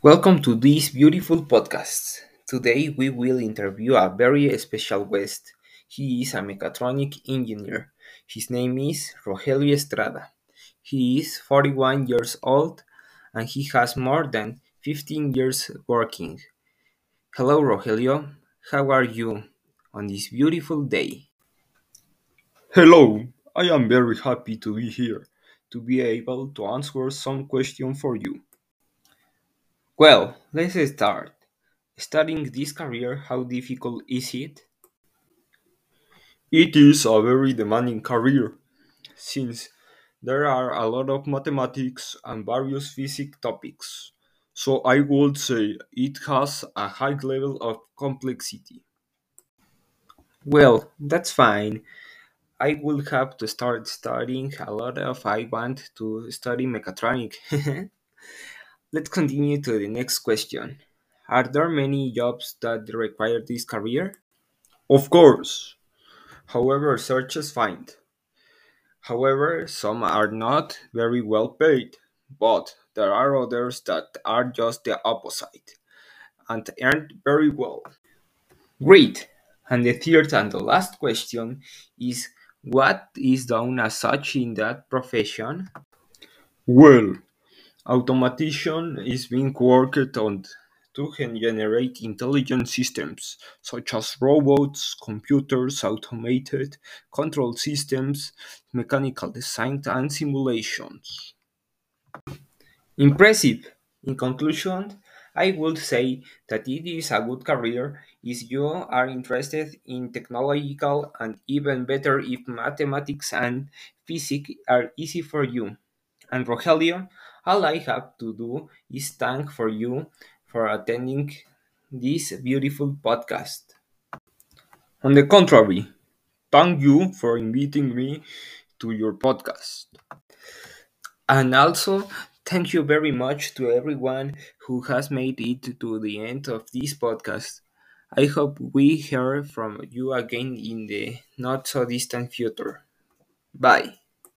Welcome to this beautiful podcast. Today we will interview a very special guest. He is a mechatronic engineer. His name is Rogelio Estrada. He is 41 years old and he has more than 15 years working. Hello, Rogelio. How are you on this beautiful day? Hello, I am very happy to be here to be able to answer some question for you. Well, let's start. Starting this career, how difficult is it? It is a very demanding career since there are a lot of mathematics and various physics topics. So I would say it has a high level of complexity. Well, that's fine. I will have to start studying a lot if I want to study mechatronic. Let's continue to the next question. Are there many jobs that require this career? Of course. However, searches find. However, some are not very well paid, but there are others that are just the opposite and earn very well. Great. And the third and the last question is what is done as such in that profession? Well, automation is being worked on to generate intelligent systems such as robots, computers, automated control systems, mechanical design, and simulations. Impressive. In conclusion, I would say that it is a good career if you are interested in technological and even better if mathematics and physics are easy for you. And Rogelio, all I have to do is thank for you for attending this beautiful podcast. On the contrary, thank you for inviting me to your podcast. And also, thank you very much to everyone who has made it to the end of this podcast. I hope we hear from you again in the not so distant future. Bye.